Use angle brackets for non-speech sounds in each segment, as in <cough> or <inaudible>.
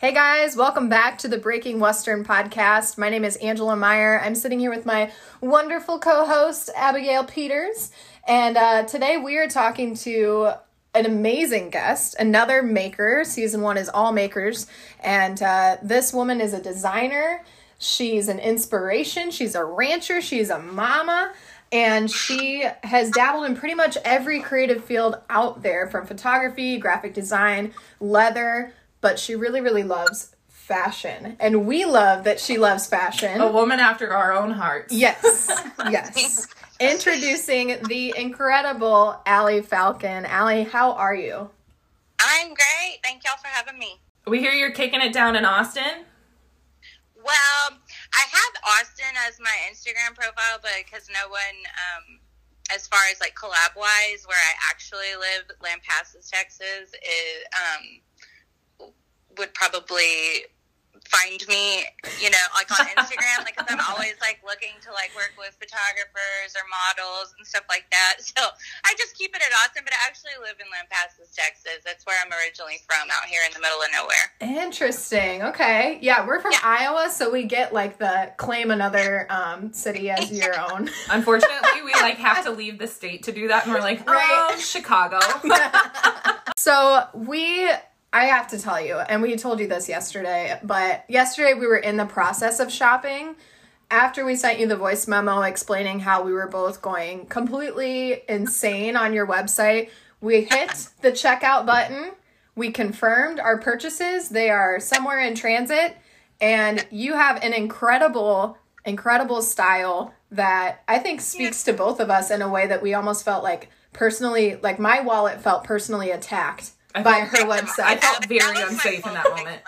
Hey guys, welcome back to the Breaking Western podcast. My name is Angela Meyer. I'm sitting here with my wonderful co host, Abigail Peters. And uh, today we are talking to an amazing guest, another maker. Season one is all makers. And uh, this woman is a designer. She's an inspiration. She's a rancher. She's a mama. And she has dabbled in pretty much every creative field out there from photography, graphic design, leather but she really, really loves fashion. And we love that she loves fashion. A woman after our own hearts. Yes, <laughs> yes. Introducing the incredible Allie Falcon. Allie, how are you? I'm great. Thank y'all for having me. We hear you're kicking it down in Austin. Well, I have Austin as my Instagram profile, but because no one, um, as far as like collab wise, where I actually live, Lampasas, Texas, is um, would probably find me, you know, like on Instagram, like, cause I'm always like looking to like work with photographers or models and stuff like that. <laughs> So I just keep it at Austin, but I actually live in Lampasas, Texas. That's where I'm originally from, out here in the middle of nowhere. Interesting. Okay. Yeah, we're from yeah. Iowa, so we get like the claim another um, city as <laughs> your own. <laughs> Unfortunately, we like have to leave the state to do that, and we're like, oh. Chicago. so we I have to tell you, and we told you this yesterday, but yesterday we were in the process of shopping. After we sent you the voice memo explaining how we were both going completely insane on your website, we hit the checkout button. We confirmed our purchases. They are somewhere in transit, and you have an incredible, incredible style that I think speaks to both of us in a way that we almost felt like personally, like my wallet felt personally attacked I by her website. I felt very unsafe in that moment.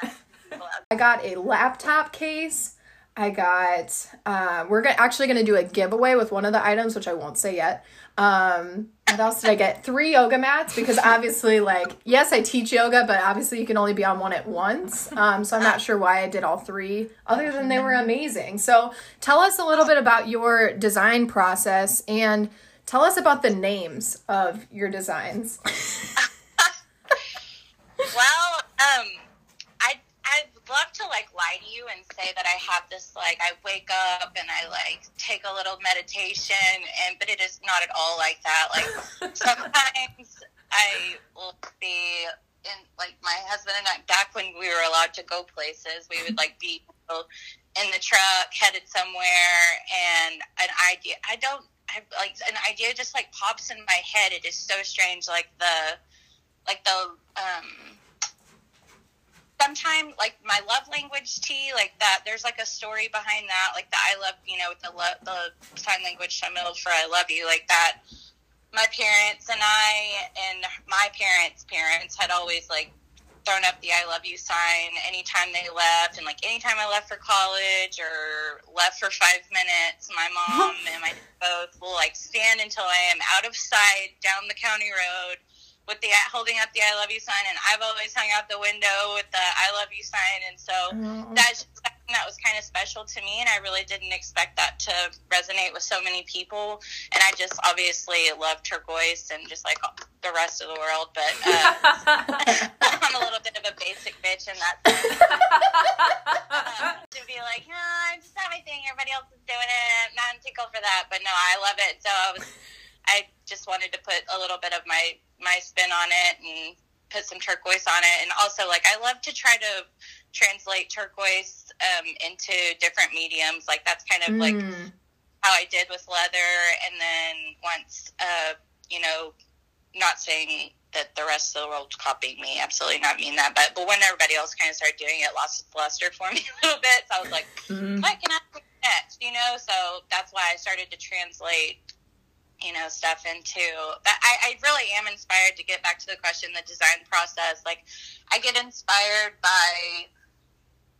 I got a laptop case. I got. Uh, we're actually going to do a giveaway with one of the items, which I won't say yet. Um, what else did I get? Three yoga mats because obviously, like, yes, I teach yoga, but obviously you can only be on one at once. Um, so I'm not sure why I did all three, other than they were amazing. So tell us a little bit about your design process and tell us about the names of your designs. <laughs> well, um, I I'd love to like lie to you and say that I have this like I wake up and I like take a little meditation and but it is not at all like that. Like <laughs> sometimes I will be in like my husband and I back when we were allowed to go places, we would like be in the truck headed somewhere and an idea I don't I like an idea just like pops in my head. It is so strange like the like the um sometimes like my love language tea like that there's like a story behind that like the i love you know with the love the sign language shamil for i love you like that. My parents and i and my parents parents had always like thrown up the i love you sign anytime they left and like anytime i left for college or left for five minutes my mom <laughs> and my both will like stand until i am out of sight down the county road with the holding up the I love you sign, and I've always hung out the window with the I love you sign, and so mm-hmm. that's something that was kind of special to me, and I really didn't expect that to resonate with so many people. And I just obviously love turquoise and just like the rest of the world, but uh, <laughs> I'm a little bit of a basic bitch in that sense. <laughs> um, to be like, no, I'm just not my thing. Everybody else is doing it. Not tickled for that, but no, I love it. So I was. I just wanted to put a little bit of my my spin on it and put some turquoise on it. And also, like, I love to try to translate turquoise um, into different mediums. Like, that's kind of mm. like how I did with leather. And then once, uh, you know, not saying that the rest of the world copying me, absolutely not mean that. But, but when everybody else kind of started doing it, lost its luster for <laughs> me a little bit. So I was like, mm. what can I do next? You know, so that's why I started to translate you know stuff into that I, I really am inspired to get back to the question the design process. Like i get inspired by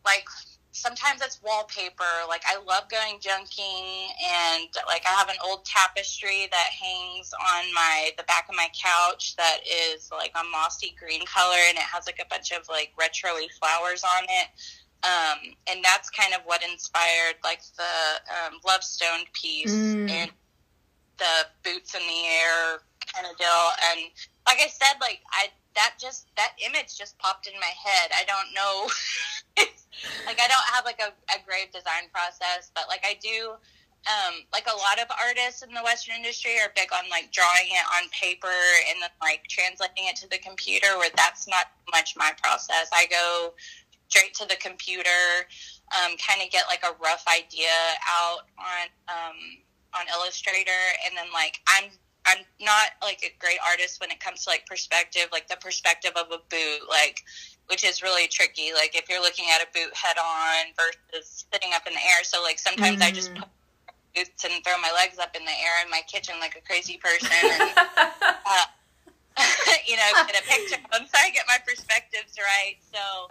like sometimes it's wallpaper. Like i love going junking and like i have an old tapestry that hangs on my the back of my couch that is like a mossy green color and it has like a bunch of like retro-y flowers on it. Um, and that's kind of what inspired like the um, love stone piece mm. and the boots in the air kind of deal. And like I said, like I that just that image just popped in my head. I don't know, <laughs> like I don't have like a, a grave design process, but like I do. Um, like a lot of artists in the Western industry are big on like drawing it on paper and then like translating it to the computer. Where that's not much my process. I go straight to the computer, um, kind of get like a rough idea out on um, on Illustrator, and then like I'm I'm not like a great artist when it comes to like perspective, like the perspective of a boot, like which is really tricky. Like if you're looking at a boot head on versus sitting up in the air. So like sometimes mm-hmm. I just mm-hmm. put boots and throw my legs up in the air in my kitchen like a crazy person. And, <laughs> uh, <laughs> you know, get a picture once I get my perspectives right. So,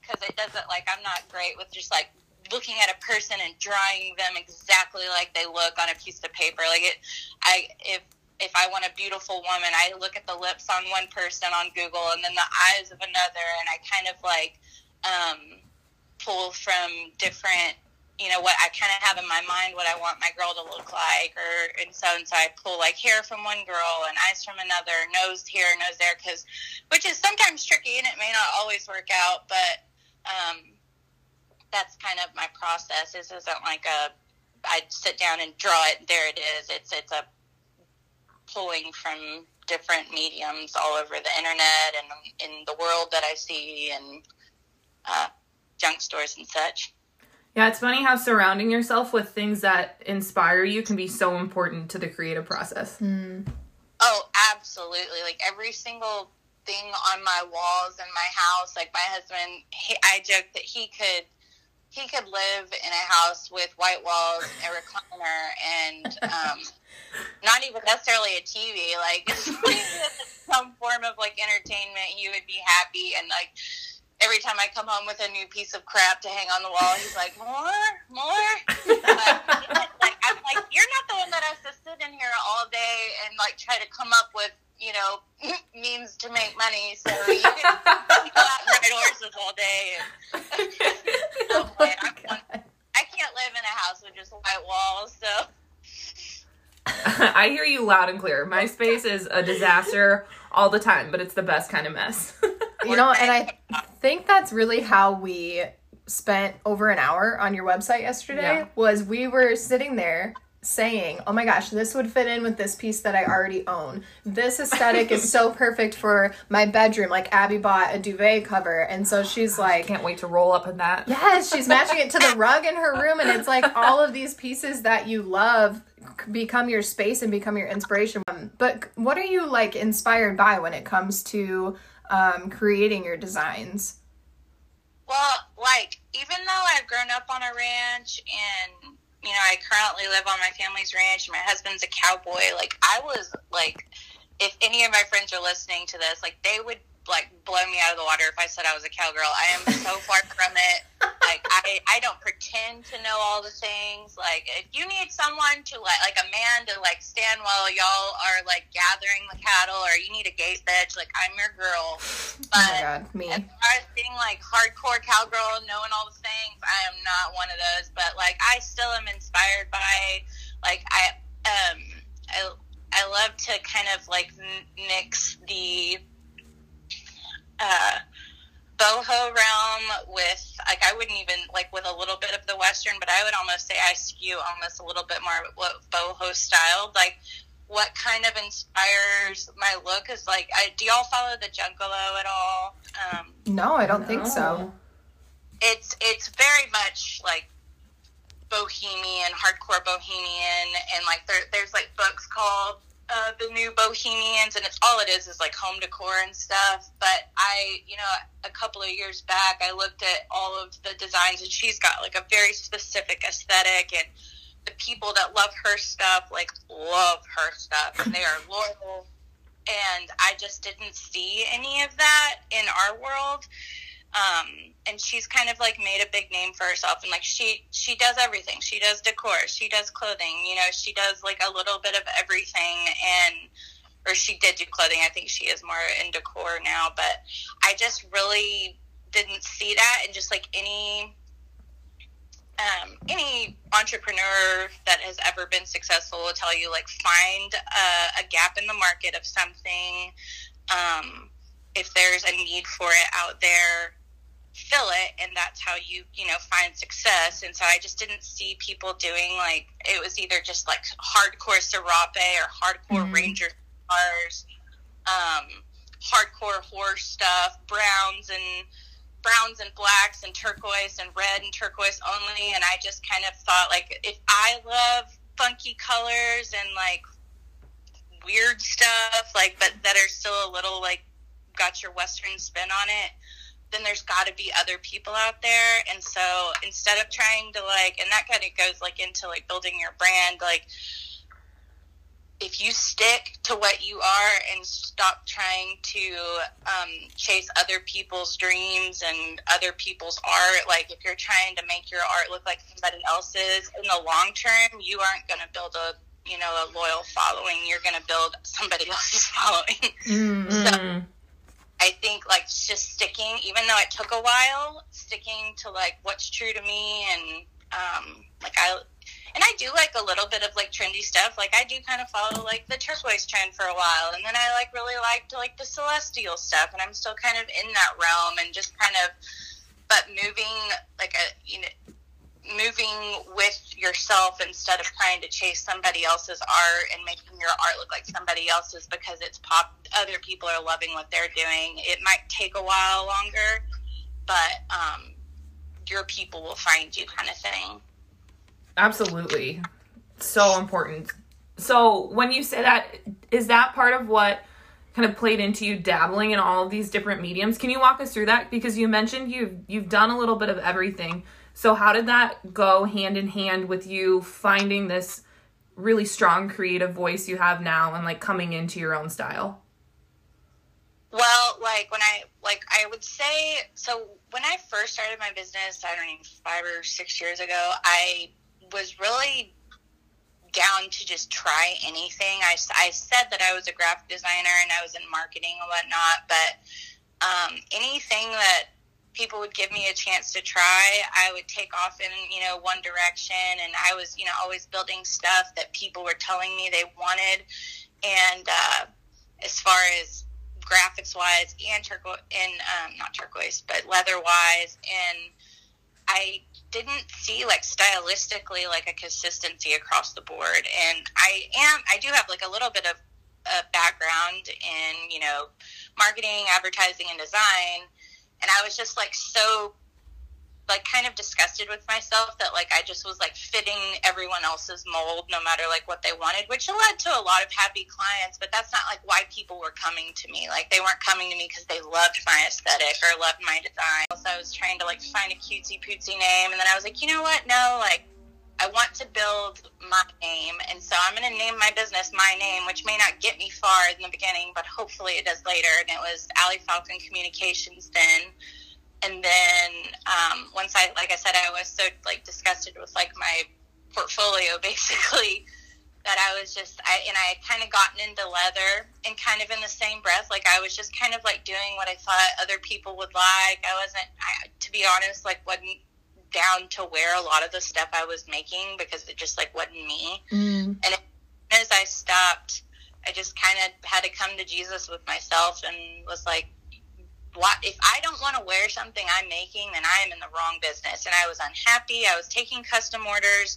because um, it doesn't like I'm not great with just like looking at a person and drawing them exactly like they look on a piece of paper. Like it, I if if I want a beautiful woman, I look at the lips on one person on Google and then the eyes of another, and I kind of like um, pull from different. You know what I kind of have in my mind what I want my girl to look like, or and so and so I pull like hair from one girl and eyes from another, nose here, nose there, because which is sometimes tricky and it may not always work out, but um, that's kind of my process. This isn't like a I sit down and draw it. There it is. It's it's a pulling from different mediums all over the internet and in the world that I see and uh, junk stores and such. Yeah, it's funny how surrounding yourself with things that inspire you can be so important to the creative process. Mm. Oh, absolutely. Like every single thing on my walls in my house, like my husband, he, I joke that he could he could live in a house with white walls, a recliner, and um, <laughs> not even necessarily a TV. Like <laughs> some form of like entertainment, he would be happy. And like every time I come home with a new piece of crap to hang on the wall, he's like, "More, more." But, <laughs> like I'm like, "You're not the one that has to sit in here all day and like try to come up with." You know, <laughs> means to make money, so you <laughs> can go out and ride horses all day. And, <laughs> oh, oh I can't live in a house with just white walls, so I hear you loud and clear. My space is a disaster all the time, but it's the best kind of mess. you know, and I think that's really how we spent over an hour on your website yesterday yeah. was we were sitting there saying, "Oh my gosh, this would fit in with this piece that I already own. This aesthetic is so <laughs> perfect for my bedroom. Like Abby bought a duvet cover, and so <gasps> she's like, can't wait to roll up in that. Yes, she's matching it to the rug in her room, and it's like all of these pieces that you love become your space and become your inspiration. Um, but what are you like inspired by when it comes to um, creating your designs? Well, like even though I've grown up on a ranch and you know I currently live on my family's ranch, my husband's a cowboy. Like I was like, if any of my friends are listening to this, like they would like blow me out of the water if I said I was a cowgirl. I am so far from it. Like I, I don't pretend to things. Like if you need someone to like, like a man to like stand while y'all are like gathering the cattle, or you need a gate bitch, like I'm your girl. But <sighs> oh my God, me. as far as being like hardcore cowgirl, knowing all the things, I am not one of those. But like I still am inspired by like I um I I love to kind of like mix the uh, boho realm with like I wouldn't even like with a little bit of the western, but I would almost say I skew almost a little bit more what boho styled. Like what kind of inspires my look is like I, do y'all follow the Jungalow at all? Um, no, I don't no. think so. It's it's very much like bohemian, hardcore bohemian, and like there, there's like books called uh, the new bohemians and it's all it is is like home decor and stuff. But i you know a couple of years back i looked at all of the designs and she's got like a very specific aesthetic and the people that love her stuff like love her stuff and they are loyal. And i just didn't see any of that in our world um, and she's kind of like made a big name for herself and like she she does everything. She does decor. She does clothing. You know she does like a little bit of everything and or she did do clothing. I think she is more in decor now but i just really didn't see that and just like any um, any entrepreneur that has ever been successful will tell you like find a, a gap in the market of something um, if there's a need for it out there, fill it, and that's how you you know find success. And so I just didn't see people doing like it was either just like hardcore serape or hardcore Mhm. ranger cars, um, hardcore horse stuff, browns and browns and blacks and turquoise and red and turquoise only. And I just kind of thought like if I love funky colors and like weird stuff, like but that are still a little like got your western spin on it, then there's got to be other people out there. And so instead of trying to like, and that kind of goes like into like building your brand, like if you stick to what you are and stop trying to um, chase other people's dreams and other people's art, like if you're trying to make your art look like somebody else's, in the long term, you aren't going to build a you know a loyal following. You're going to build somebody <laughs> else's following. Mm. Mm. I think like just sticking, even though it took a while, sticking to like what's true to me and um, like I and I do like a little bit of like trendy stuff. Like I do kind of follow like the turquoise trend for a while, and then I like really liked like the celestial stuff, and I'm still kind of in that realm and just kind of, but moving like a you know moving with yourself instead of trying to chase somebody else's art and making your art look like somebody else's because it's pop other people are loving what they're doing it might take a while longer but um, your people will find you kind of thing Absolutely. So important. So when you say that, is that part of what kind of played into you dabbling in all of these different mediums? Can you walk us through that? Because you mentioned you've you've done a little bit of everything. So how did that go hand in hand with you finding this really strong creative voice you have now and like coming into your own style? Well, like when I like I would say so when I first started my business, I don't know, five or six years ago, I was really down to just try anything. I, I said that I was a graphic designer and I was in marketing and whatnot, but um, anything that people would give me a chance to try, I would take off in, you know, one direction. And I was, you know, always building stuff that people were telling me they wanted. And uh, as far as graphics wise and turquoise, and um, not turquoise, but leather wise, and I didn't see like stylistically like a consistency across the board. And I am, I do have like a little bit of a background in, you know, marketing, advertising, and design. And I was just like so, like kind of disgusted with myself that like I just was like fitting everyone else's mold no matter like what they wanted, which led to a lot of happy clients. But that's not like why people were coming to me. Like they weren't coming to me because they loved my aesthetic or loved my design. So I was trying to like find a cutesy pootsy name, and then I was like, you know what? No, like I want to build my name, and so I'm going to name my business my name, which may not get me far in the beginning, but hopefully it does later. And it was Allie Falcon Communications then. And then um, once I, like I said, I was so like disgusted with like my portfolio <laughs> basically that I was just, I and I had kind of gotten into leather and kind of in the same breath, like I was just kind of like doing what I thought other people would like. I wasn't, I, to be honest, like wasn't down to wear a lot of the stuff I was making because it just like wasn't me. Mm. And as I stopped, I just kind of had to come to Jesus with myself and was like, what if I don't want to wear something I'm making, then I am in the wrong business. And I was unhappy. I was taking custom orders,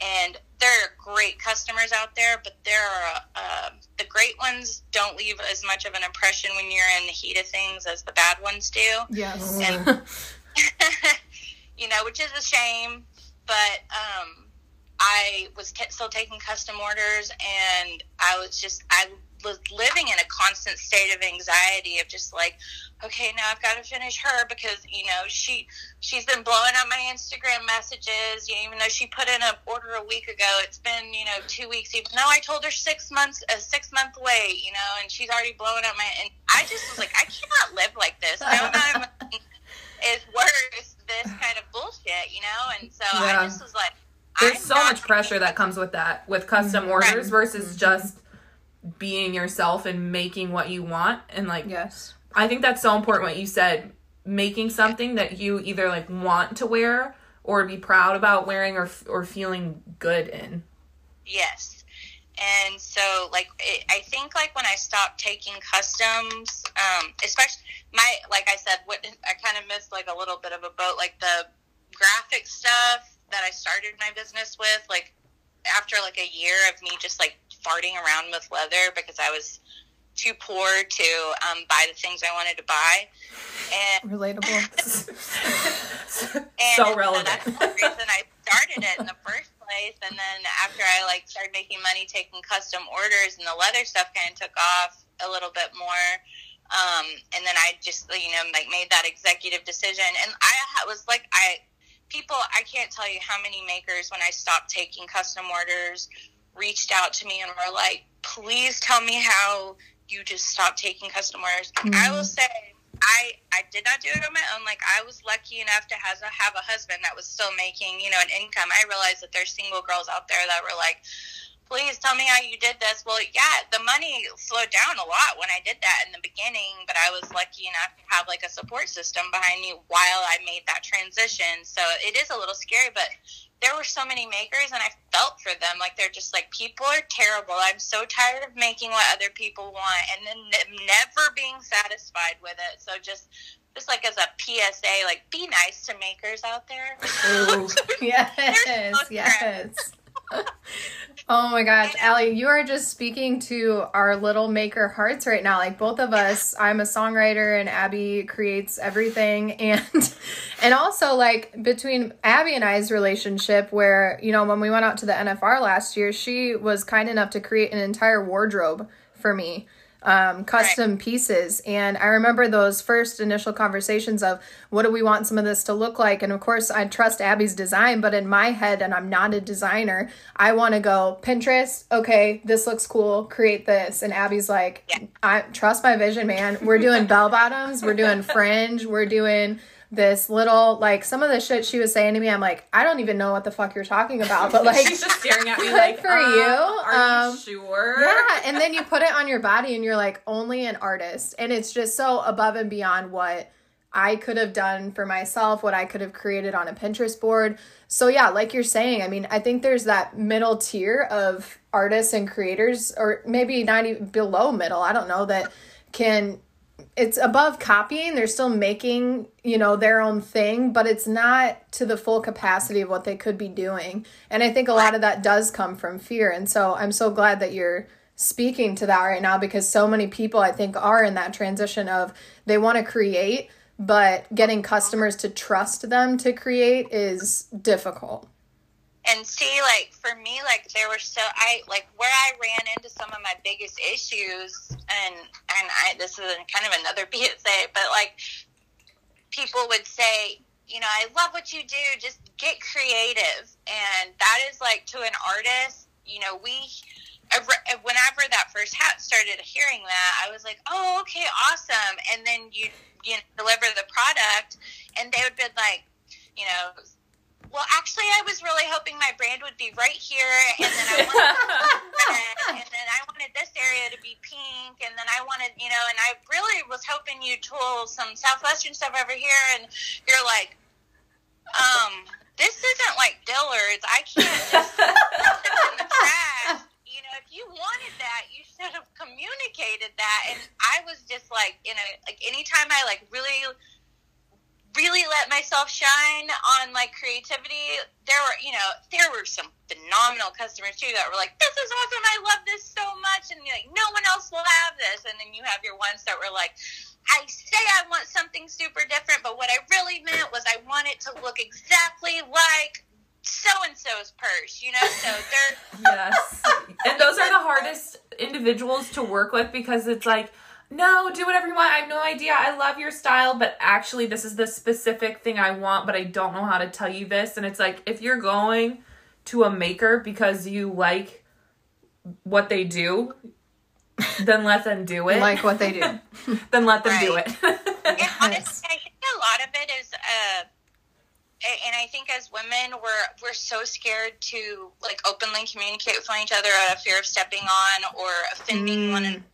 and there are great customers out there, but there are uh, the great ones don't leave as much of an impression when you're in the heat of things as the bad ones do Yes. And- <laughs> <laughs> you know, which is a shame. But um, I was t- still taking custom orders, and I was just I was living in a constant state of anxiety of just like, okay, now I've got to finish her because you know she she's been blowing up my Instagram messages. You know, even though she put in an order a week ago, it's been you know two weeks. Even though I told her six months a six month wait, you know, and she's already blowing up my. And I just was like, I cannot live like this. No amount of money <laughs> is worth this kind of bullshit, you know. And so Yeah. I just was like, There's I'm so much pressure that comes with that, with custom mm-hmm. orders versus mm-hmm. just being yourself and making what you want. And like, Yes. I think that's so important what you said. Making something that you either like want to wear or be proud about wearing or or feeling good in. Yes. And so, like, it, I think, like, when I stopped taking customs, um, especially my, like I said, what I kind of missed, like, a little bit of a boat, like the graphic stuff that I started my business with, like, after like a year of me just like farting around with leather because I was too poor to um, buy the things I wanted to buy. And Relatable. <laughs> and so relevant. that's the reason I started it in the first place. And then after I like started making money taking custom orders and the leather stuff kind of took off a little bit more. Um, and then I just, you know, like made that executive decision. And I was like, I, people, I can't tell you how many makers when I stopped taking custom orders reached out to me and were like, please tell me how you just stopped taking custom orders. And I will say, I, I did not do it on my own. Like I was lucky enough to have a, have a husband that was still making, you know, an income. I realized that there's single girls out there that were like, please tell me how you did this. Well, yeah, the money slowed down a lot when I did that in the beginning, but I was lucky enough to have like a support system behind me while I made that transition. So it is a little scary, but there were so many makers and I felt for them. Like they're just like, people are terrible. I'm so tired of making what other people want and then ne- never being satisfied with it. So just, just like as a PSA, like be nice to makers out there. Ooh. <laughs> yes, yes. Oh my gosh, Allie, um, you are just speaking to our little maker hearts right now. Like both of us, I'm a songwriter and Abby creates everything. <laughs> And and also like between Abby and I's relationship where, you know, when we went out to the NFR last year, she was kind enough to create an entire wardrobe for me um, custom pieces. And I remember those first initial conversations of what do we want some of this to look like? And of course, I trust Abby's design, but in my head, and I'm not a designer, I want to go Pinterest. Okay, this looks cool. Create this. And Abby's like, Yeah. I trust my vision, man. We're doing bell bottoms. We're doing <laughs> fringe. We're doing this little like some of the shit she was saying to me. I'm like, I don't even know what the fuck you're talking about, but <laughs> like. She's just staring at me <laughs> like, for um, you. Are Um, you sure? Yeah, and then you <laughs> put it on your body and you're like only an artist. And it's just so above and beyond what I could have done for myself, what I could have created on a Pinterest board. So yeah, like you're saying, I mean, I think there's that middle tier of artists and creators or maybe not even below middle, I don't know, that can it's above copying they're still making you know their own thing but it's not to the full capacity of what they could be doing. And i think a lot of that does come from fear. And so i'm so glad that you're speaking to that right now because so many people i think are in that transition of they want to create but getting customers to trust them to create is difficult and see like for me like there were so i like where i ran into some of my biggest issues and and i this is kind of another <laughs> PSA but like people would say you know i love what you do just get creative. And that is like to an artist you know we whenever that first hat started hearing that i was like oh okay awesome. And then you you know, deliver the product and they would be like you know well, actually, I was really hoping my brand would be right here, and then I <laughs> wanted, and then I wanted this area to be pink, and then I wanted, you know, and I really was hoping you'd tool some southwestern stuff over here, and you're like, um, this isn't like Dillard's. I can't just put it in the trash. You know, if you wanted that, you should have communicated that. And I was just like, you know, like anytime I like really really let myself shine on like creativity there were you know there were some phenomenal customers too that were like this is awesome. I love this so much. And you're like no one else will have this. And then you have your ones that were like i say i want something super different but what i really meant was i want it to look exactly like so and so's purse you know? So they're <laughs> yes. And those are the hardest individuals to work with because it's like, no, do whatever you want. I have no idea. I love your style, but actually, this is the specific thing I want, but I don't know how to tell you this. And it's like, if you're going to a maker because you like what they do, <laughs> then let them do it. like what they do <laughs> then let them do it. And <laughs> honestly, I think a lot of it is, uh, and I think as women, we're we're so scared to like openly communicate with one each other out of fear of stepping on or offending one. an-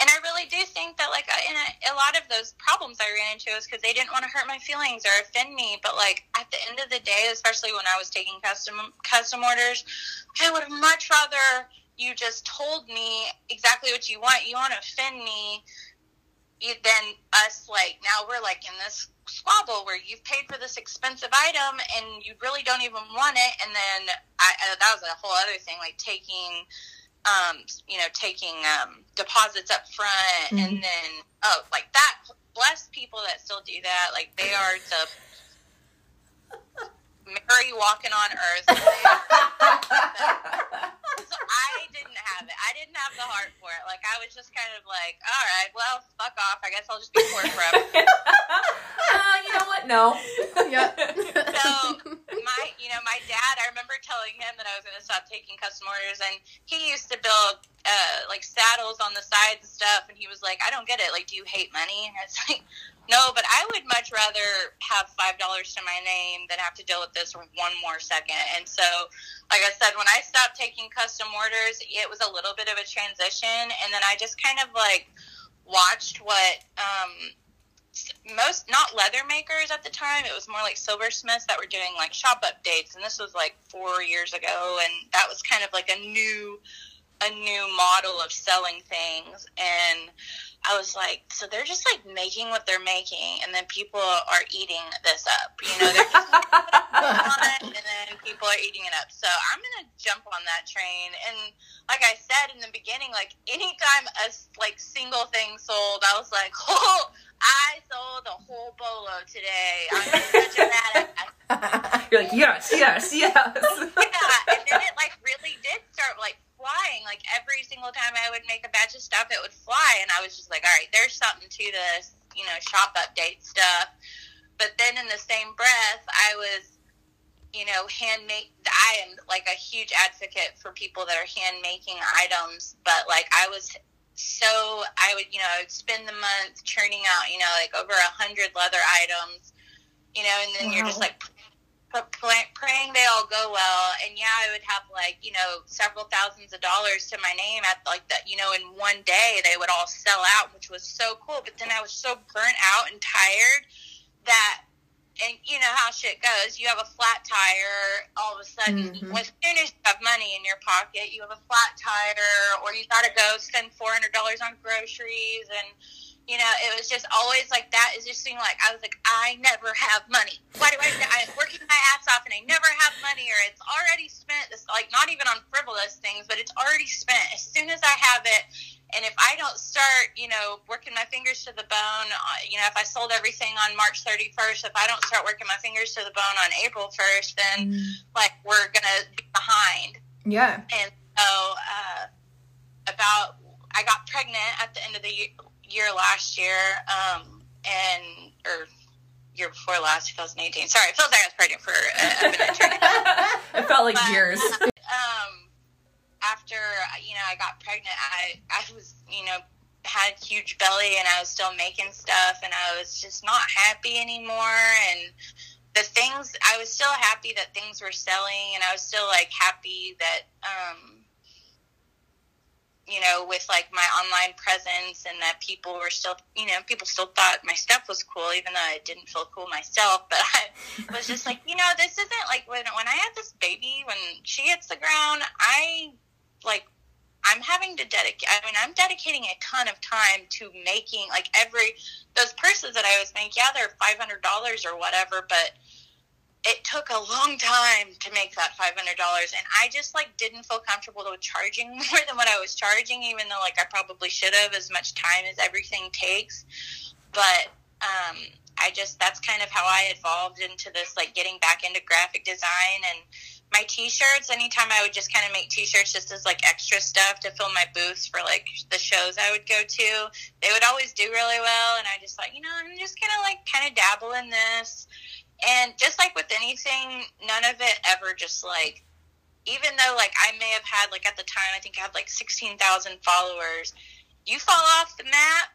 And I really do think that like in a, a lot of those problems I ran into is because they didn't want to hurt my feelings or offend me. But like at the end of the day, especially when I was taking custom custom orders, I would have much rather you just told me exactly what you want. You want to offend me. Then us like now we're like in this squabble where you've paid for this expensive item and you really don't even want it. And then I, uh, that was a whole other thing, like taking, um, you know, taking um, deposits up front, mm-hmm. and then oh, like that. Bless people that still do that. Like they are the Mary walking on earth. <laughs> I didn't have it. I didn't have the heart for it. Like I was just kind of like, all right, well, fuck off. I guess I'll just be poor forever. <laughs> uh, you know what? No. yeah. <laughs> so my, you know, my dad. I remember telling him that I was going to stop taking custom orders, and he used to build uh, like saddles on the sides and stuff. And he was like, I don't get it. Like, do you hate money? And it's <laughs> like, no, but I would much rather have five dollars to my name than have to deal with this one more second. And so, like I said, when I stopped taking custom orders, it was a little bit of a transition, and then I just kind of like watched what um, most not leather makers at the time. It was more like silversmiths that were doing like shop updates, and this was like four years ago, and that was kind of like a new a new model of selling things and I was like, so they're just like making what they're making, and then people are eating this up. You know, they're just it, <laughs> and then people are eating it up. So I'm gonna jump on that train. And like I said in the beginning, like anytime a like single thing sold, I was like, <laughs> oh, I sold a whole bolo today. I'm such a badass. <laughs> You're like, yes, yes, yes. Oh, yeah, and then it like really did start like flying. Like every single time I would make a batch of stuff, it would fly, and I was just like, all right, there's something to this, you know, shop update stuff. But then in the same breath, I was, you know, handmade. I am like a huge advocate for people that are hand making items, but like I was so I would, you know, I would spend the month churning out, you know, like over a hundred leather items, you know, and then wow. you're just like but praying they all go well. And yeah, I would have like, you know, several thousands of dollars to my name at like that, you know, in one day they would all sell out, which was so cool. But then I was so burnt out and tired that, and you know how shit goes. You have a flat tire, all of a sudden, mm-hmm. as soon as you have money in your pocket, you have a flat tire, or you got to go spend $400 on groceries and, you know, it was just always like that. Is just seeing like I was like, I never have money. Why do I? I'm working my ass off and I never have money, or it's already spent. This like not even on frivolous things, but it's already spent. As soon as I have it, and if I don't start, you know, working my fingers to the bone, uh, you know, if I sold everything on March 31st, if I don't start working my fingers to the bone on April 1st, then mm. like we're gonna be behind. Yeah. And so, uh, about I got pregnant at the end of the year year last year, um, and or year before last, 2018. Sorry, it feels like I was pregnant for a, a minute. <laughs> it felt like but, years. Um, after you know I got pregnant, I I was you know had a huge belly and I was still making stuff and I was just not happy anymore and the things I was still happy that things were selling and I was still like happy that um you know, with like my online presence and that people were still, you know, people still thought my stuff was cool, even though I didn't feel cool myself. <laughs> But I was just like, you know, this isn't like when, when I had this baby, when she hits the ground, I like, I'm having to dedicate, I mean, I'm dedicating a ton of time to making like every, those purses that I was making, yeah, they're $500 or whatever, but it took a long time to make that $500 and i just like didn't feel comfortable with charging <laughs> more than what i was charging even though like i probably should have as much time as everything takes but um, i just that's kind of how i evolved into this like getting back into graphic design and my t-shirts anytime i would just kind of make t-shirts just as like extra stuff to fill my booths for like the shows i would go to they would always do really well and i just thought you know i'm just gonna like kind of dabble in this and just like with anything, none of it ever just like, even though like I may have had like at the time I think I had like sixteen thousand followers, you fall off the map,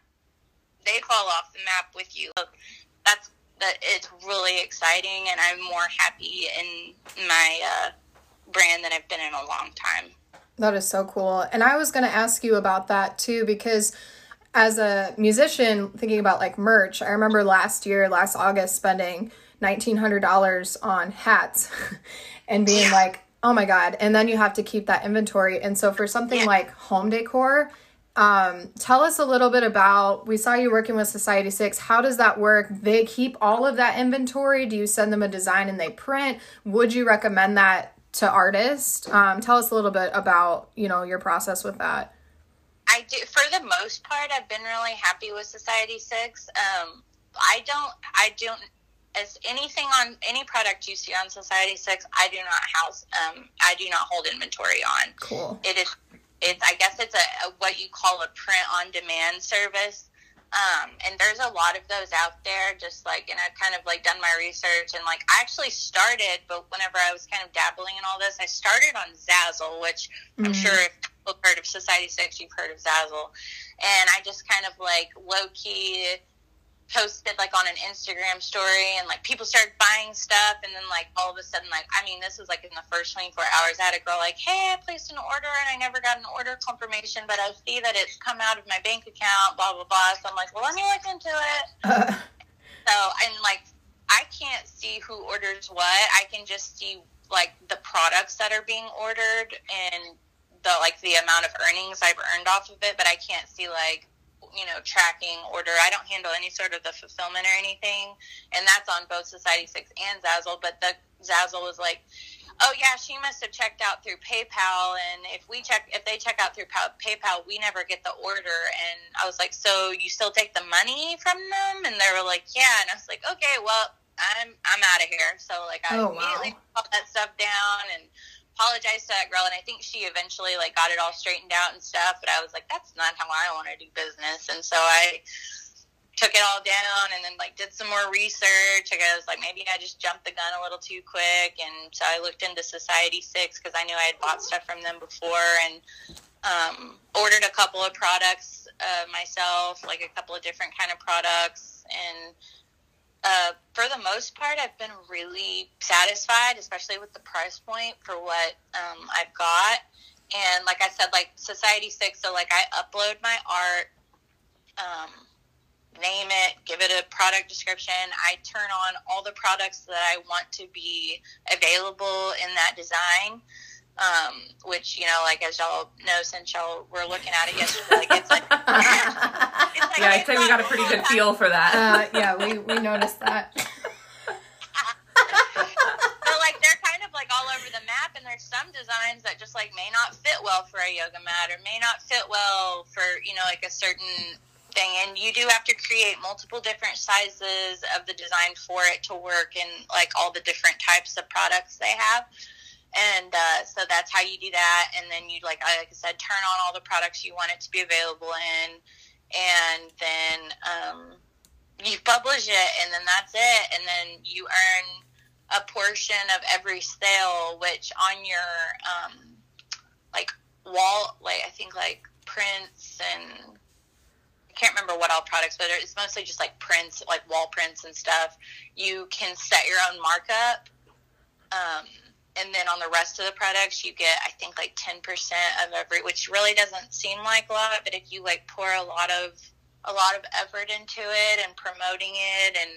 they fall off the map with you. That's that. It's really exciting, and I'm more happy in my uh, brand than I've been in a long time. That is so cool. And I was going to ask you about that too because as a musician thinking about like merch, I remember last year, last August spending $1900 on hats <laughs> and being like Oh my god! And then you have to keep that inventory. And so for something Yeah. like home decor, um, tell us a little bit about. We saw you working with Society Six. How does that work? They keep all of that inventory. Do you send them a design and they print? Would you recommend that to artists? Um, tell us a little bit about you know your process with that. I do for the most part. I've been really happy with Society Six. Um, I don't. I don't. As anything on any product you see on Society Six, I do not house. Um, I do not hold inventory on. Cool. It is. It's. I guess it's a, a what you call a print on demand service. Um, and there's a lot of those out there. Just like, and I've kind of like done my research and like I actually started, but whenever I was kind of dabbling in all this, I started on Zazzle, which I'm Mhm. sure if you've heard of Society Six, you've heard of Zazzle. And I just kind of like low key posted like on an Instagram story and like people started buying stuff and then like all of a sudden like I mean this was like in the first 24 hours I had a girl like hey I placed an order and I never got an order confirmation but I see that it's come out of my bank account blah blah blah so I'm like well let me look into it Uh, <laughs> so and like I can't see who orders what. I can just see like the products that are being ordered and the like the amount of earnings I've earned off of it, but I can't see like you know tracking order. I don't handle any sort of the fulfillment or anything, and that's on both Society Six and Zazzle. But the Zazzle was like, oh yeah, she must have checked out through PayPal, and if we check, if they check out through PayPal, we never get the order. And I was like, so you still take the money from them? And they were like, yeah. And I was like, okay, well, I'm I'm out of here. So like, I Oh, wow. immediately put all that stuff down and apologized to that girl. And I think she eventually like got it all straightened out and stuff. But I was like, that's not how I want to do business. And so I took it all down and then like did some more research. I was like, maybe I just jumped the gun a little too quick, and so I looked into Society Six because I knew I had bought stuff from them before and um, ordered a couple of products uh, myself, like a couple of different kind of products, and uh, for the most part, I've been really satisfied, especially with the price point for what um, I've got. And like I said, like Society Six, so like I upload my art. Um, name it, give it a product description. I turn on all the products that I want to be available in that design. Um, which you know, like as y'all know, since y'all were looking at it yesterday, like it's like, <laughs> it's like Yeah, I'd say we got a pretty good feel for that. uh, yeah, we we noticed that. <laughs> <laughs> but like they're kind of like all over the map and there's some designs that just like may not fit well for a yoga mat or may not fit well for you know like a certain thing and you do have to create multiple different sizes of the design for it to work in like all the different types of products they have and uh, so that's how you do that. And then you like like i said turn on all the products you want it to be available in. And then um, you publish it and then that's it. And then you earn a portion of every sale, which on your um, like wall, like I think like prints and I can't remember what all products, but it's mostly just like prints, like wall prints and stuff. You can set your own markup, um, and then on the rest of the products, you get I think like ten percent of every, which really doesn't seem like a lot, but if you like pour a lot of a lot of effort into it and promoting it and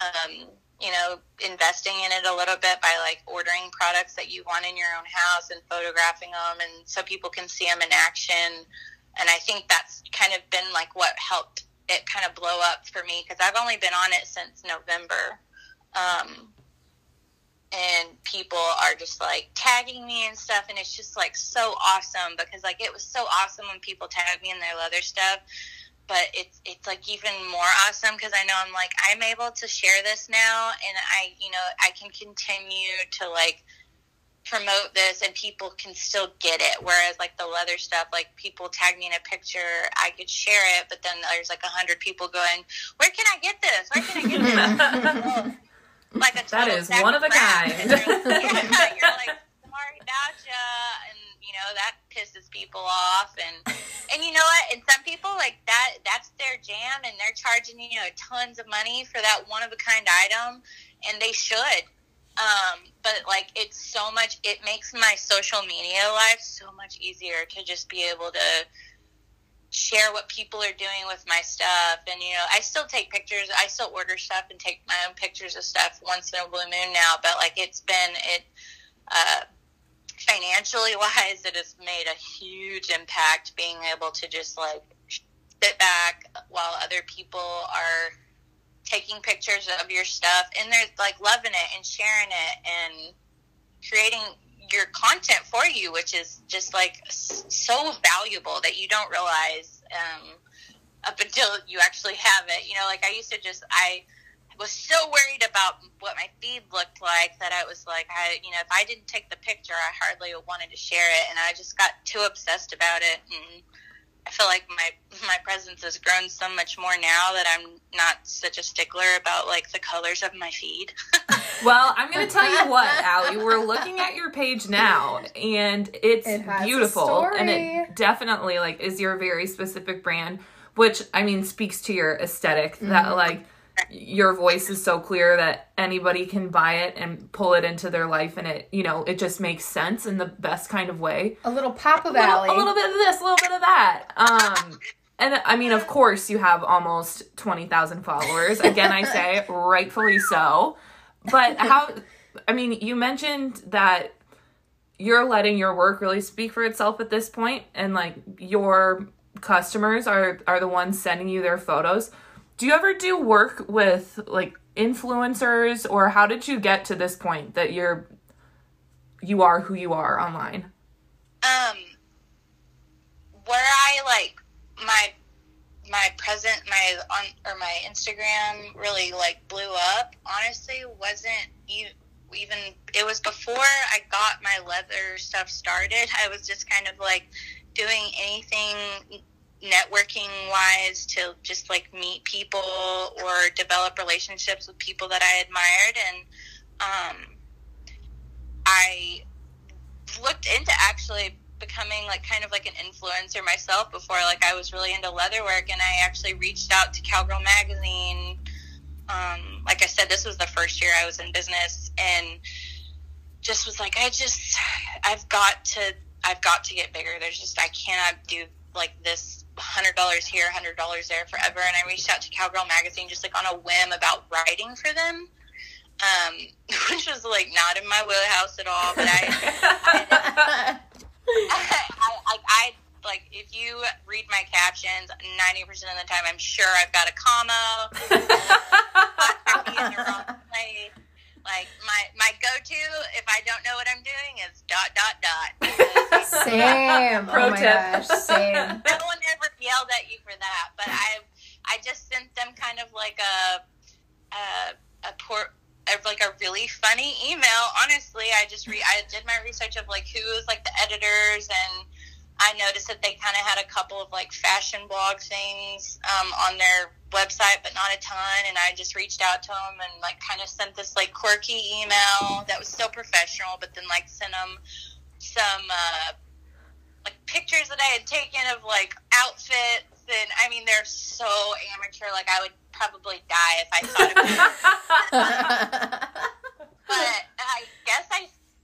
um, you know, investing in it a little bit by like ordering products that you want in your own house and photographing them, and so people can see them in action. And I think that's kind of been like what helped it kind of blow up for me because I've only been on it since November. Um, and people are just like tagging me and stuff, and it's just like so awesome because like it was so awesome when people tagged me in their leather stuff but it's it's like even more awesome because I know I'm like I'm able to share this now, and I you know I can continue to like promote this, and people can still get it. Whereas like the leather stuff, like people tag me in a picture, I could share it, but then there's like a hundred people going, "Where can I get this? Where can I get this?" <laughs> <laughs> like a That is one of a kind. And yeah, you're like sorry about ya, and you know that pisses people off, and and you know what? And some people like that. That's their jam, and they're charging you know tons of money for that one of a kind item, and they should. Um, but like it's so much. It makes my social media life so much easier to just be able to share what people are doing with my stuff. And you know i still take pictures. I still order stuff and take my own pictures of stuff once in a blue moon now. But like it's been it uh financially <laughs> wise, it has made a huge impact being able to just like sit back while other people are taking pictures of your stuff. And they're like loving it and sharing it and creating your content for you, which is just like so valuable that you don't realize um, up until you actually have it. You know, like I used to just, I was so worried about what my feed looked like that I was like, I, you know, if I didn't take the picture, I hardly wanted to share it. And I just got too obsessed about it. And I feel like my my presence has grown so much more now that I'm not such a stickler about like the colors of my feed. <laughs> well, I'm going to tell you what, <laughs> Allie. We're looking at your page now, and it's It beautiful, and it definitely like is your very specific brand, which I mean speaks to your aesthetic. Mm-hmm. That like your voice is so clear that anybody can buy it and pull it into their life, and it you know it just makes sense in the best kind of way. A little pop of little- alley. a little bit of this, a little bit of that. Um, and I mean, of course, you have almost twenty thousand followers. Again, I say <laughs> rightfully so. But how? I mean, you mentioned that you're letting your work really speak for itself at this point, and like your customers are are the ones sending you their photos. Do you ever do work with like influencers, or how did you get to this point that you're you are who you are online? um, where I like my my present my on or my Instagram really like blew up. Honestly, wasn't e- even it was before I got my leather stuff started. <laughs> I was just kind of like doing anything networking wise to just like meet people or develop relationships with people that I admired. And um I looked into actually becoming like kind of like an influencer myself before like I was really into leatherwork. And I actually reached out to Cowgirl magazine. Um, like I said this was the first year I was in business. And just was like I just I've got to I've got to get bigger. There's just I cannot do like this hundred dollars here hundred dollars there forever and I reached out to Cowgirl magazine just like on a whim about writing for them um, <laughs> which was like not in my wheelhouse at all but <laughs> I I, I, I like if you read my captions, ninety percent of the time, I'm sure I've got a comma. <laughs> I'm in the wrong place. Like my my go to if I don't know what I'm doing is dot dot dot. <laughs> Same. Oh Pro oh my tip. gosh, same. <laughs> no one ever yelled at you for that, but I I just sent them kind of like a a, a poor of like a really funny email. Honestly, I just re I did my research of like who was like the editors and I noticed that they kind of had a couple of like fashion blog things um, on their website, but not a ton. And I just reached out to them and like kind of sent this like quirky email that was so professional, but then like sent them some uh, like pictures that I had taken of like outfits. And I mean, they're so amateur. Like I would probably die if I thought of it. <laughs> but I guess I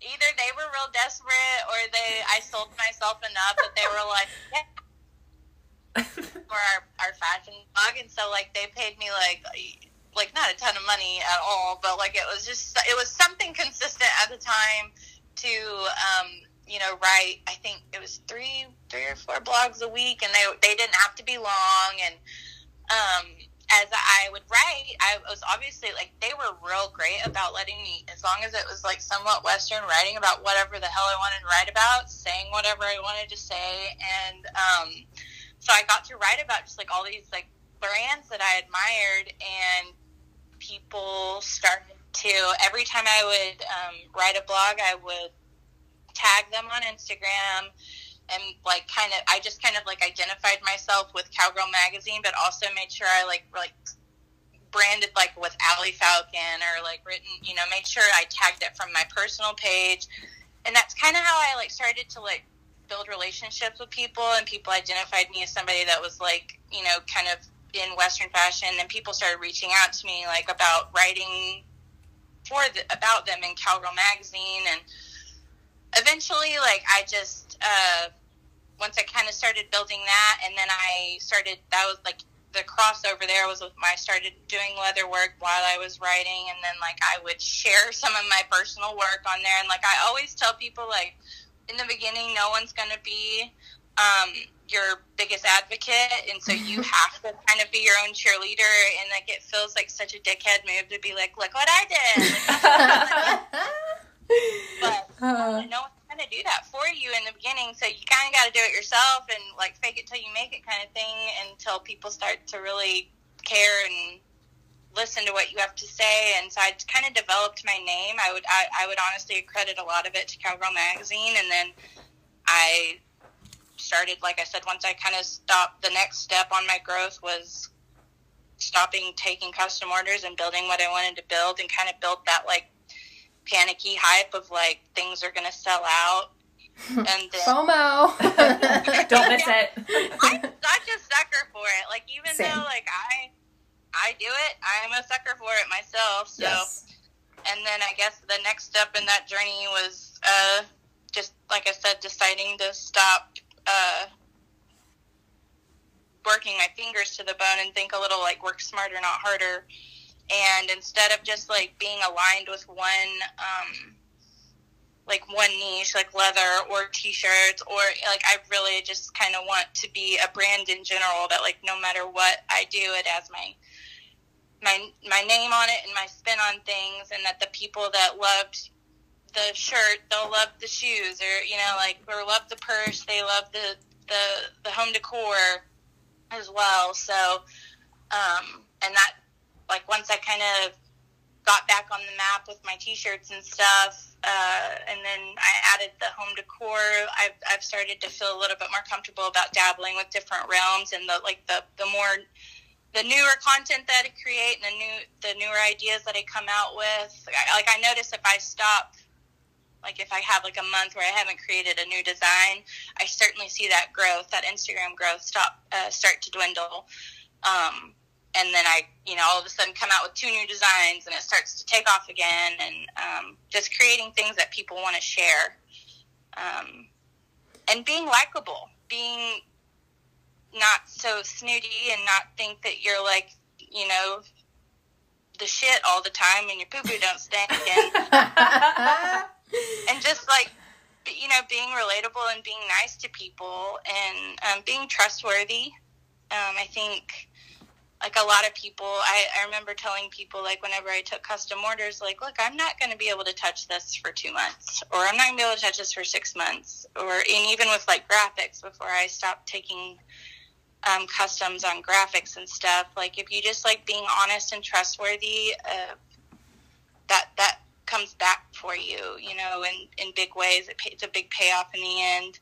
either they were real desperate or they I sold myself enough that they were like yeah. <laughs> for our, our fashion blog. And so like they paid me like like not a ton of money at all but like it was just it was something consistent at the time to um you know write I think it was three three or four blogs a week. And they they didn't have to be long. And um as I would write, I was obviously like they were real great about letting me, as long as it was like somewhat Western, writing about whatever the hell I wanted to write about, saying whatever I wanted to say, and um, so I got to write about just like all these like brands that I admired, and people started to every time I would um, write a blog, I would tag them on Instagram and like kind of I just kind of like identified myself with Cowgirl magazine, but also made sure I like like branded like with Allie Falcon or like written, you know, made sure I tagged it from my personal page, and that's kind of how I like started to like build relationships with people, and people identified me as somebody that was like you know kind of in Western fashion, and people started reaching out to me like about writing for the, about them in Cowgirl magazine and eventually like i just uh once i kind of started building that and then i started that was like the crossover there was with my I started doing leather work while i was writing and then like i would share <laughs> some of my personal work on there and like i always tell people like in the beginning, no one's going to be um, your biggest advocate, and so you <laughs> have to kind of be your own cheerleader. And like it feels like such a dickhead move to be like, "Look what I did." <laughs> but <laughs> Uh, no one's going to do that for you in the beginning, so you kind of got to do it yourself and like fake it till you make it kind of thing until people start to really care and listen to what you have to say. And so I kind of developed my name. I would I, I would honestly credit a lot of it to Cowgirl Magazine, and then I started, like I said, once I kind of stopped. The next step on my growth was stopping taking custom orders and building what I wanted to build, and kind of built that like panicky hype of like things are going to sell out. <laughs> And then FOMO. <laughs> Don't miss it. I'm such a sucker for it. Like even Same. though like I I do it, I'm a sucker for it myself. So yes. and then I guess the next step in that journey was uh just like I said, deciding to stop uh working my fingers to the bone and think a little like work smarter, not harder. And instead of just like being aligned with one um like one niche like leather or t-shirts or like I really just kind of want to be a brand in general that like no matter what I do it as my my my name on it and my spin on things and that the people that loved the shirt they'll love the shoes or you know like or love the purse they love the the the home decor as well. So um and that like once I kind of got back on the map with my t-shirts and stuff uh, and then I added the home decor I've, I've started to feel a little bit more comfortable about dabbling with different realms and the like the the more the newer content that I create and the new the newer ideas that I come out with. Like I notice if I stop like if I have like a month where I haven't created a new design I certainly see that growth that Instagram growth stop uh, start to dwindle. Um, and then I, you know, all of a sudden come out with two new designs and it starts to take off again and um, just creating things that people want to share. Um, and being likable, being not so snooty and not think that you're like, you know, the shit all the time and your poo poo don't stink and, <laughs> and just like, you know, being relatable and being nice to people and um, being trustworthy. Um, I think like a lot of people I, I remember telling people like whenever i took custom orders like look i'm not going to be able to touch this for two months or i'm not going to be able to touch this for six months or and even with like graphics before i stopped taking um, customs on graphics and stuff like if you just like being honest and trustworthy uh, that that comes back for you you know in in big ways it pay, it's a big payoff in the end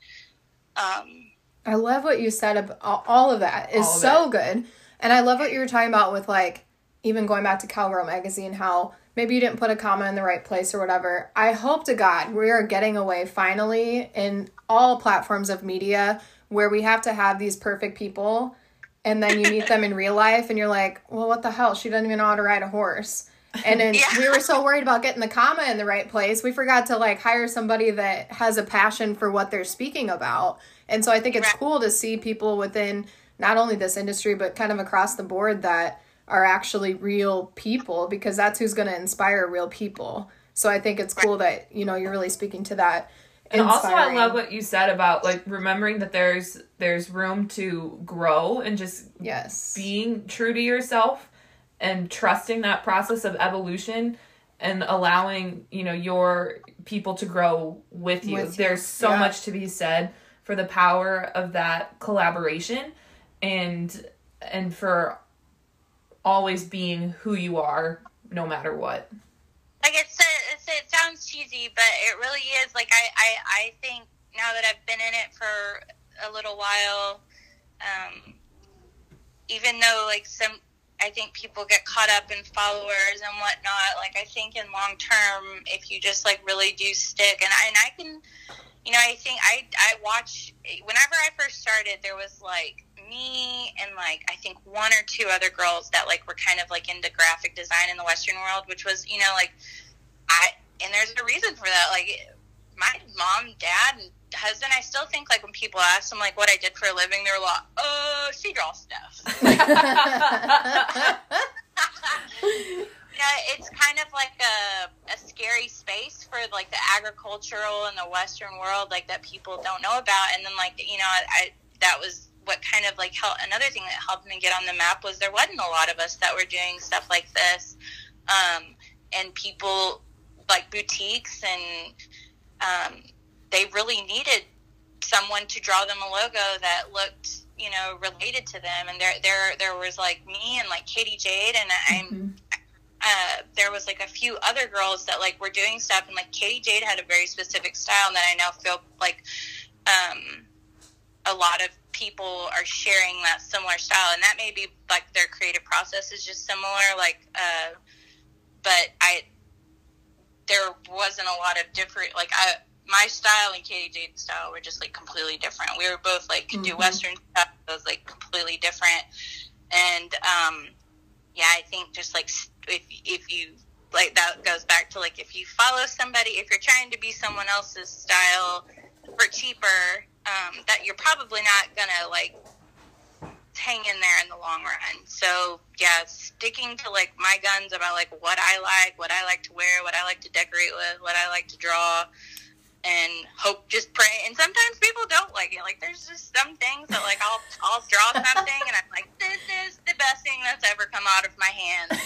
um, I love what you said about all of that is so good. And I love what you were talking about with like even going back to Cowgirl magazine how maybe you didn't put a comma in the right place or whatever. I hope to God we are getting away finally in all platforms of media where we have to have these perfect people and then you meet them in real life and you're like, "Well, what the hell? She doesn't even know how to ride a horse." And <laughs> then Yeah. we were so worried about getting the comma in the right place, we forgot to like hire somebody that has a passion for what they're speaking about. And so I think it's Right. cool to see people within not only this industry but kind of across the board that are actually real people because that's who's going to inspire real people. So I think it's cool that you know you're really speaking to that. And also, I love what you said about like remembering that there's there's room to grow and just yes, being true to yourself and trusting that process of evolution and allowing you know your people to grow with you. With you, There's so yeah. much to be said for the power of that collaboration and and for always being who you are no matter what. like it's, it's it sounds cheesy, but it really is. Like I, I, I think now that I've been in it for a little while, um, even though like some, I think people get caught up in followers and whatnot. Like I think in long term, if you just like really do stick, and I, and I can, you know, I think I I watch whenever I first started, there was like me and like I think one or two other girls that like were kind of like into graphic design in the Western world, which was you know like I and there's a reason for that. Like my mom, dad, and husband, I still think like when people ask them like what I did for a living, they're like, "Oh, she draws stuff." <laughs> <laughs> yeah, it's kind of like a, a scary space for like the agricultural in the Western world, like that people don't know about. And then, like you know, I, I that was what kind of like helped. Another thing that helped me get on the map was there wasn't a lot of us that were doing stuff like this, um, and people like boutiques and um, they really needed someone to draw them a logo that looked you know related to them and there there there was like me and like Katie Jade and I'm Mm-hmm. uh, there was like a few other girls that like were doing stuff and like Katie Jade had a very specific style and that I now feel like um, a lot of people are sharing that similar style and that may be like their creative process is just similar like uh, but I there wasn't a lot of different like I my style and Katie Jade's style were just like completely different. We were both like could do. Western stuff. It was like completely different. And um, yeah, I think just like if if you like that goes back to like if you follow somebody, if you're trying to be someone else's style for cheaper, um, that you're probably not gonna like hang in there in the long run. So yeah, sticking to like my guns about like what I like, what I like to wear, what I like to decorate with, what I like to draw, and hope just pray. And sometimes people don't like it. Like there's just some things that like I'll I'll draw <laughs> something and I'm like this is the best thing that's ever come out of my hands.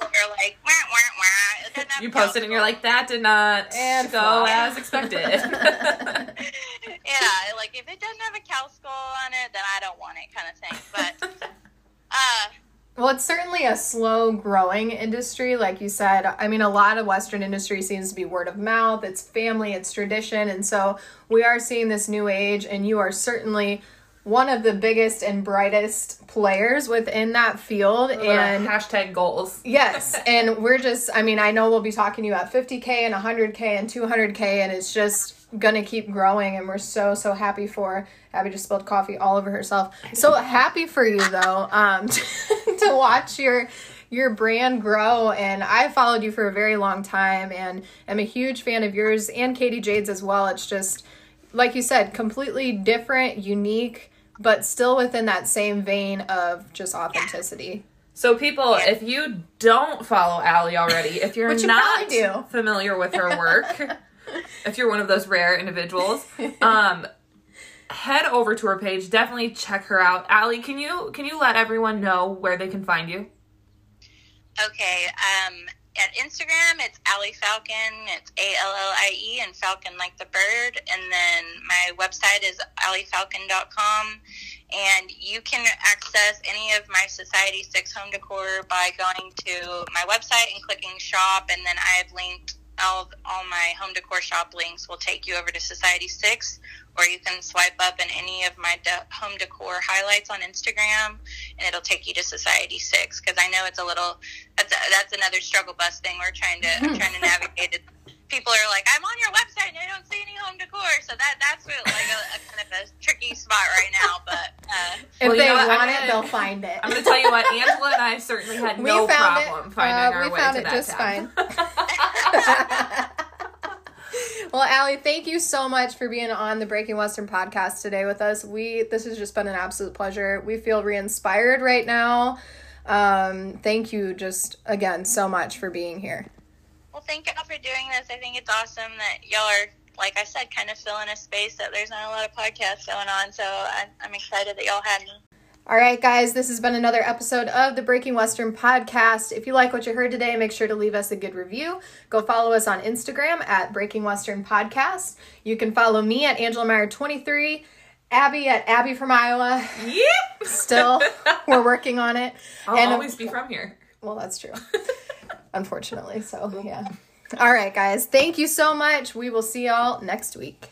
You're like wah wah wah. It doesn't have you post it and you're like, that did not And go fly. as expected. <laughs> <laughs> Certainly a slow growing industry, like you said. I mean, a lot of Western industry seems to be word of mouth, it's family, it's tradition. And so we are seeing this new age, and you are certainly one of the biggest and brightest players within that field. And hashtag goals. Yes, <laughs> and we're just I mean, I know we'll be talking to you at 50k and 100k and 200k and it's just going to keep growing and we're so so happy for Abby just spilled coffee all over herself. So happy for you though um <laughs> to watch your your brand grow and I followed you for a very long time and i'm a huge fan of yours and Katie Jade's as well. It's just like you said, completely different, unique, but still within that same vein of just authenticity. So, people, if you don't follow Allie already, if you're <laughs> you not do. familiar with her work, <laughs> if you're one of those rare individuals, <laughs> um, head over to her page. Definitely check her out. Allie, can you can you let everyone know where they can find you? okay, um, at Instagram it's Allie Falcon. It's A L L I E and Falcon like the bird. And then my website is alliefalcon.com. And you can access any of my Society 6 home decor by going to my website and clicking shop. And then I have linked all, all my home decor shop links will take you over to Society 6. Or you can swipe up in any of my de- home decor highlights on Instagram and it'll take you to Society 6. Because I know it's a little, that's, that's another struggle bus thing we're trying to, I'm trying to navigate it people are like, I'm on your website and I don't see any home decor. So that that's what, like a, a kind of a tricky spot right now. But uh, If Well, you they know? I'm want it, gonna- they'll find it. I'm going to tell you what, Angela and I certainly had We no found it. problem finding Uh, our we way found to it that just tab. <laughs> well, Allie, thank you so much for being on the Breaking Western podcast today with us. We this has just been an absolute pleasure. We feel re-inspired right now. Um, thank you just again so much for being here. Well, thank y'all for doing this. I think it's awesome that y'all are, like I said, kind of filling a space that there's not a lot of podcasts going on. So I, I'm excited that y'all had me. All right, guys, this has been another episode of the Breaking Western podcast. If you like what you heard today, make sure to leave us a good review. Go follow us on Instagram at Breaking Western Podcast. You can follow me at Angela Meyer 23, Abby at Abby from Iowa. Yep. Still, we're working on it. I'll And- always be from here. Well, that's true. <laughs> Unfortunately. So, yeah. All right, guys. Thank you so much. We will see y'all next week.